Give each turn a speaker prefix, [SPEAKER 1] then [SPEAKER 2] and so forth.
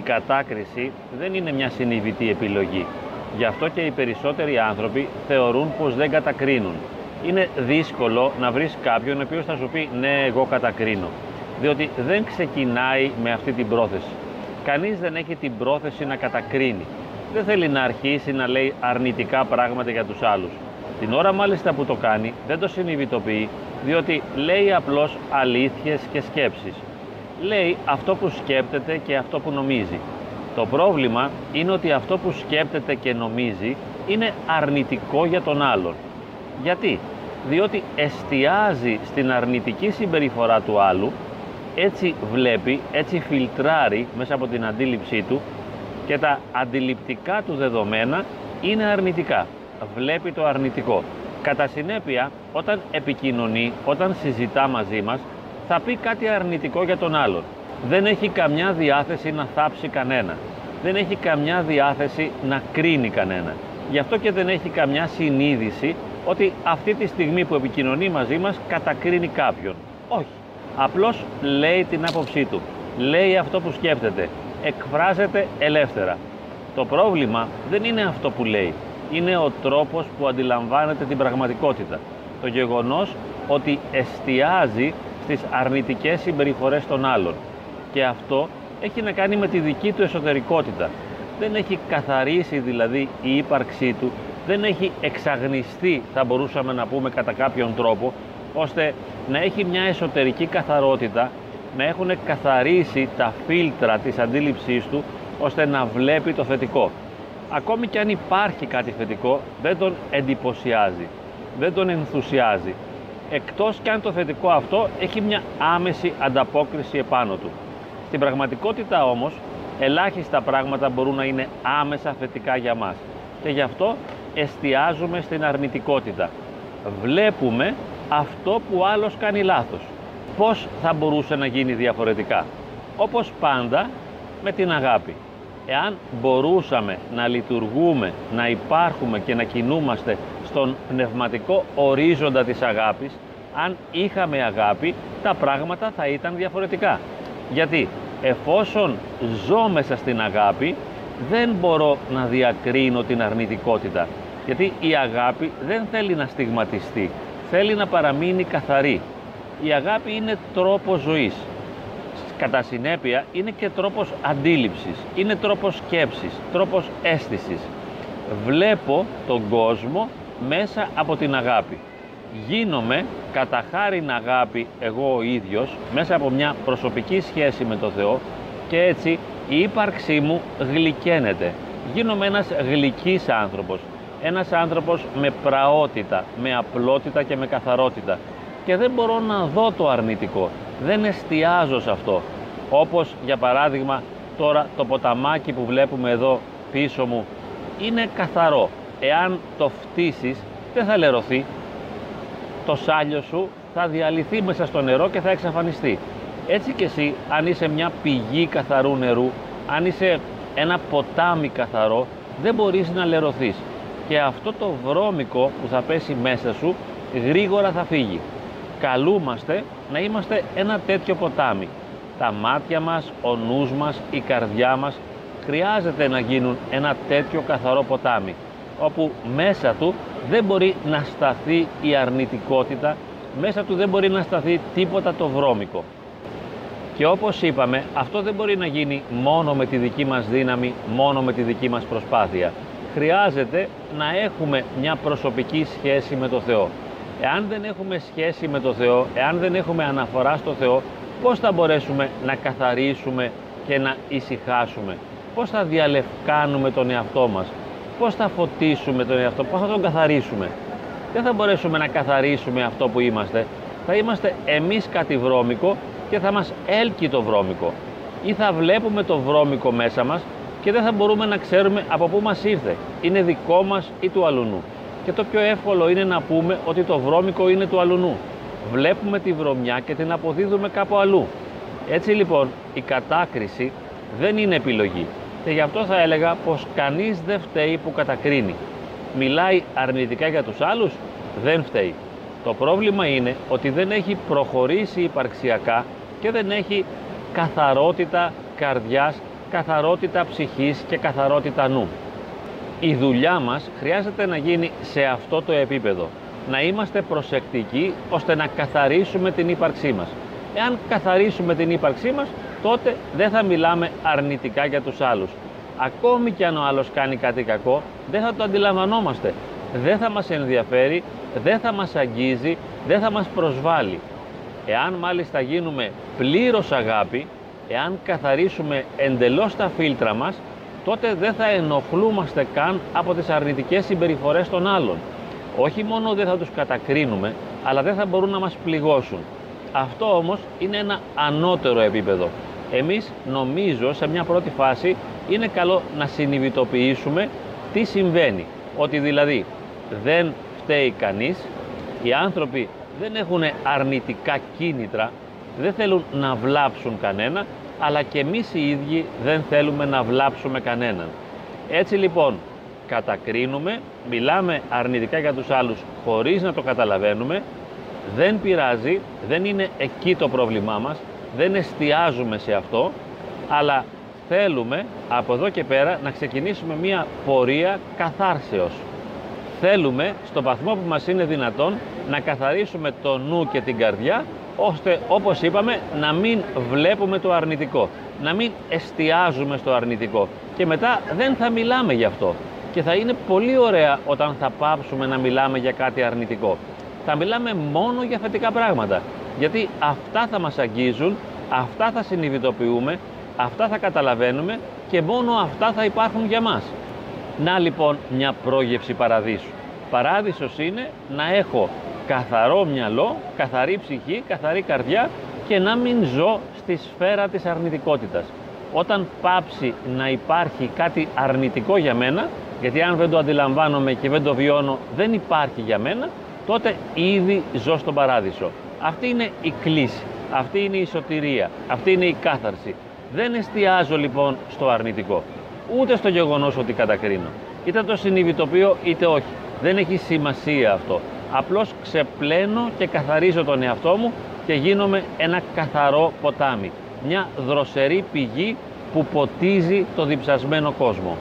[SPEAKER 1] κατάκριση δεν είναι μια συνειδητή επιλογή. Γι' αυτό και οι περισσότεροι άνθρωποι θεωρούν πως δεν κατακρίνουν. Είναι δύσκολο να βρεις κάποιον ο οποίος θα σου πει ναι εγώ κατακρίνω. Διότι δεν ξεκινάει με αυτή την πρόθεση. Κανείς δεν έχει την πρόθεση να κατακρίνει. Δεν θέλει να αρχίσει να λέει αρνητικά πράγματα για τους άλλους. Την ώρα μάλιστα που το κάνει δεν το συνειδητοποιεί διότι λέει απλώς αλήθειες και σκέψεις. Λέει αυτό που σκέπτεται και αυτό που νομίζει. Το πρόβλημα είναι ότι αυτό που σκέπτεται και νομίζει είναι αρνητικό για τον άλλον. Γιατί; Διότι εστιάζει στην αρνητική συμπεριφορά του άλλου, έτσι βλέπει, έτσι φιλτράρει μέσα από την αντίληψή του και τα αντιληπτικά του δεδομένα είναι αρνητικά. Βλέπει το αρνητικό. Κατά συνέπεια, όταν επικοινωνεί, όταν συζητά μαζί μας, θα πει κάτι αρνητικό για τον άλλον. Δεν έχει καμιά διάθεση να θάψει κανένα. Δεν έχει καμιά διάθεση να κρίνει κανένα. Γι' αυτό και δεν έχει καμιά συνείδηση ότι αυτή τη στιγμή που επικοινωνεί μαζί μας κατακρίνει κάποιον. Όχι. Απλώς λέει την άποψή του. Λέει αυτό που σκέφτεται. Εκφράζεται ελεύθερα. Το πρόβλημα δεν είναι αυτό που λέει. Είναι ο τρόπος που αντιλαμβάνεται την πραγματικότητα. Το γεγονός ότι εστιάζει στις αρνητικές συμπεριφορές των άλλων. Και αυτό έχει να κάνει με τη δική του εσωτερικότητα. Δεν έχει καθαρίσει δηλαδή η ύπαρξή του, δεν έχει εξαγνιστεί θα μπορούσαμε να πούμε κατά κάποιον τρόπο, ώστε να έχει μια εσωτερική καθαρότητα, να έχουν καθαρίσει τα φίλτρα της αντίληψής του, ώστε να βλέπει το θετικό. Ακόμη και αν υπάρχει κάτι θετικό, δεν τον εντυπωσιάζει, δεν τον ενθουσιάζει, εκτός και αν το θετικό αυτό έχει μια άμεση ανταπόκριση επάνω του. Στην πραγματικότητα όμως, ελάχιστα πράγματα μπορούν να είναι άμεσα θετικά για μας και γι' αυτό εστιάζουμε στην αρνητικότητα. Βλέπουμε αυτό που άλλος κάνει λάθος. Πώς θα μπορούσε να γίνει διαφορετικά; Όπως πάντα με την αγάπη. Εάν μπορούσαμε να λειτουργούμε, να υπάρχουμε και να κινούμαστε στον πνευματικό ορίζοντα της αγάπης, αν είχαμε αγάπη, τα πράγματα θα ήταν διαφορετικά. Γιατί εφόσον ζω μέσα στην αγάπη, δεν μπορώ να διακρίνω την αρνητικότητα. Γιατί η αγάπη δεν θέλει να στιγματιστεί, θέλει να παραμείνει καθαρή. Η αγάπη είναι τρόπος ζωής. Κατά συνέπεια είναι και τρόπος αντίληψης, είναι τρόπος σκέψης, τρόπος αίσθησης. Βλέπω τον κόσμο μέσα από την αγάπη. Γίνομαι κατά χάριν αγάπη εγώ ο ίδιος μέσα από μια προσωπική σχέση με τον Θεό και έτσι η ύπαρξή μου γλυκαίνεται. Γίνομαι ένας γλυκής άνθρωπος, ένας άνθρωπος με πραότητα, με απλότητα και με καθαρότητα και δεν μπορώ να δω το αρνητικό, δεν εστιάζω σε αυτό. Όπως για παράδειγμα τώρα το ποταμάκι που βλέπουμε εδώ πίσω μου είναι καθαρό. Εάν το φτύσεις δεν θα λερωθεί. Το σάλιο σου θα διαλυθεί μέσα στο νερό και θα εξαφανιστεί. Έτσι και εσύ αν είσαι μια πηγή καθαρού νερού, αν είσαι ένα ποτάμι καθαρό, δεν μπορείς να λερωθείς. Και αυτό το βρώμικο που θα πέσει μέσα σου γρήγορα θα φύγει. Καλούμαστε να είμαστε ένα τέτοιο ποτάμι. Τα μάτια μας, ο νους μας, η καρδιά μας χρειάζεται να γίνουν ένα τέτοιο καθαρό ποτάμι όπου μέσα του δεν μπορεί να σταθεί η αρνητικότητα, μέσα του δεν μπορεί να σταθεί τίποτα το βρώμικο. Και όπως είπαμε, αυτό δεν μπορεί να γίνει μόνο με τη δική μας δύναμη, μόνο με τη δική μας προσπάθεια. Χρειάζεται να έχουμε μια προσωπική σχέση με το Θεό. Εάν δεν έχουμε σχέση με το Θεό, εάν δεν έχουμε αναφορά στο Θεό, πώς θα μπορέσουμε να καθαρίσουμε και να ησυχάσουμε; Πώς θα διαλευκάνουμε τον εαυτό μας; Πώς θα φωτίσουμε τον εαυτό, πώς θα τον καθαρίσουμε. Δεν θα μπορέσουμε να καθαρίσουμε αυτό που είμαστε. Θα είμαστε εμείς κάτι βρώμικο και θα μας έλκει το βρώμικο. Ή θα βλέπουμε το βρώμικο μέσα μας και δεν θα μπορούμε να ξέρουμε από πού μας ήρθε. Είναι δικό μας ή του αλουνού. Και το πιο εύκολο είναι να πούμε ότι το βρώμικο είναι του αλουνού. Βλέπουμε τη βρωμιά και την αποδίδουμε κάπου αλλού. Έτσι λοιπόν η κατάκριση δεν είναι επιλογή. Και γι' αυτό θα έλεγα πως κανείς δεν φταίει που κατακρίνει. Μιλάει αρνητικά για τους άλλους, δεν φταίει. Το πρόβλημα είναι ότι δεν έχει προχωρήσει υπαρξιακά και δεν έχει καθαρότητα καρδιάς καθαρότητα ψυχής και καθαρότητα νου. Η δουλειά μας χρειάζεται να γίνει σε αυτό το επίπεδο. Να είμαστε προσεκτικοί ώστε να καθαρίσουμε την ύπαρξή μας. Εάν καθαρίσουμε την ύπαρξή μας, τότε δεν θα μιλάμε αρνητικά για τους άλλους. Ακόμη και αν ο άλλος κάνει κάτι κακό, δεν θα το αντιλαμβανόμαστε. Δεν θα μας ενδιαφέρει, δεν θα μας αγγίζει, δεν θα μας προσβάλλει. Εάν μάλιστα γίνουμε πλήρως αγάπη, εάν καθαρίσουμε εντελώς τα φίλτρα μας, τότε δεν θα ενοχλούμαστε καν από τις αρνητικές συμπεριφορές των άλλων. Όχι μόνο δεν θα τους κατακρίνουμε, αλλά δεν θα μπορούν να μας πληγώσουν. Αυτό όμως είναι ένα ανώτερο επίπεδο. Εμείς νομίζω σε μια πρώτη φάση είναι καλό να συνειδητοποιήσουμε τι συμβαίνει. Ότι δηλαδή δεν φταίει κανείς, οι άνθρωποι δεν έχουν αρνητικά κίνητρα, δεν θέλουν να βλάψουν κανένα, αλλά και εμείς οι ίδιοι δεν θέλουμε να βλάψουμε κανέναν. Έτσι λοιπόν κατακρίνουμε, μιλάμε αρνητικά για τους άλλους χωρίς να το καταλαβαίνουμε, δεν πειράζει, δεν είναι εκεί το πρόβλημά μας, δεν εστιάζουμε σε αυτό, αλλά θέλουμε από εδώ και πέρα να ξεκινήσουμε μία πορεία καθάρσεως. Θέλουμε στο βαθμό που μας είναι δυνατόν να καθαρίσουμε το νου και την καρδιά ώστε όπως είπαμε να μην βλέπουμε το αρνητικό, να μην εστιάζουμε στο αρνητικό και μετά δεν θα μιλάμε γι' αυτό και θα είναι πολύ ωραία όταν θα πάψουμε να μιλάμε για κάτι αρνητικό. Θα μιλάμε μόνο για θετικά πράγματα γιατί αυτά θα μας αγγίζουν, αυτά θα συνειδητοποιούμε, αυτά θα καταλαβαίνουμε και μόνο αυτά θα υπάρχουν για μας. Να λοιπόν μια πρόγευση παραδείσου. Παράδεισος είναι να έχω καθαρό μυαλό, καθαρή ψυχή, καθαρή καρδιά και να μην ζω στη σφαίρα της αρνητικότητας. Όταν πάψει να υπάρχει κάτι αρνητικό για μένα, γιατί αν δεν το αντιλαμβάνομαι και δεν το βιώνω δεν υπάρχει για μένα, τότε ήδη ζω στον παράδεισο. Αυτή είναι η κλίση, αυτή είναι η σωτηρία, αυτή είναι η κάθαρση. Δεν εστιάζω λοιπόν στο αρνητικό, ούτε στο γεγονός ότι κατακρίνω. Είτε το συνειδητοποιώ είτε όχι. Δεν έχει σημασία αυτό. Απλώς ξεπλένω και καθαρίζω τον εαυτό μου και γίνομαι ένα καθαρό ποτάμι. Μια δροσερή πηγή που ποτίζει το διψασμένο κόσμο.